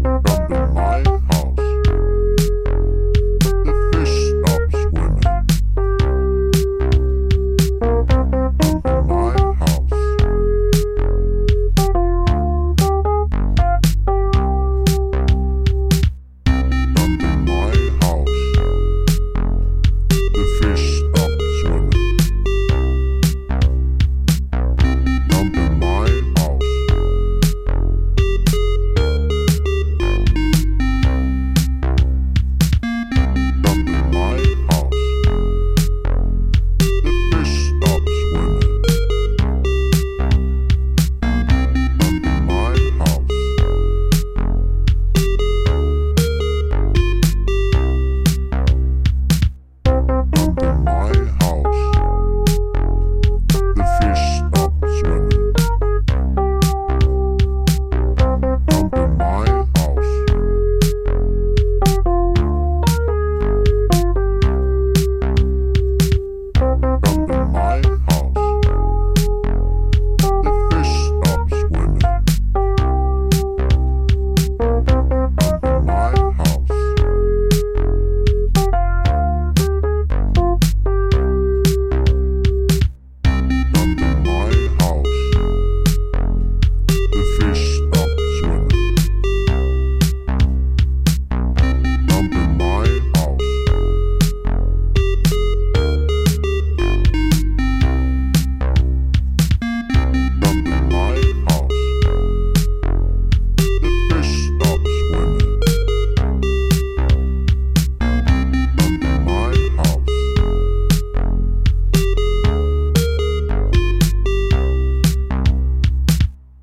Number nine. under my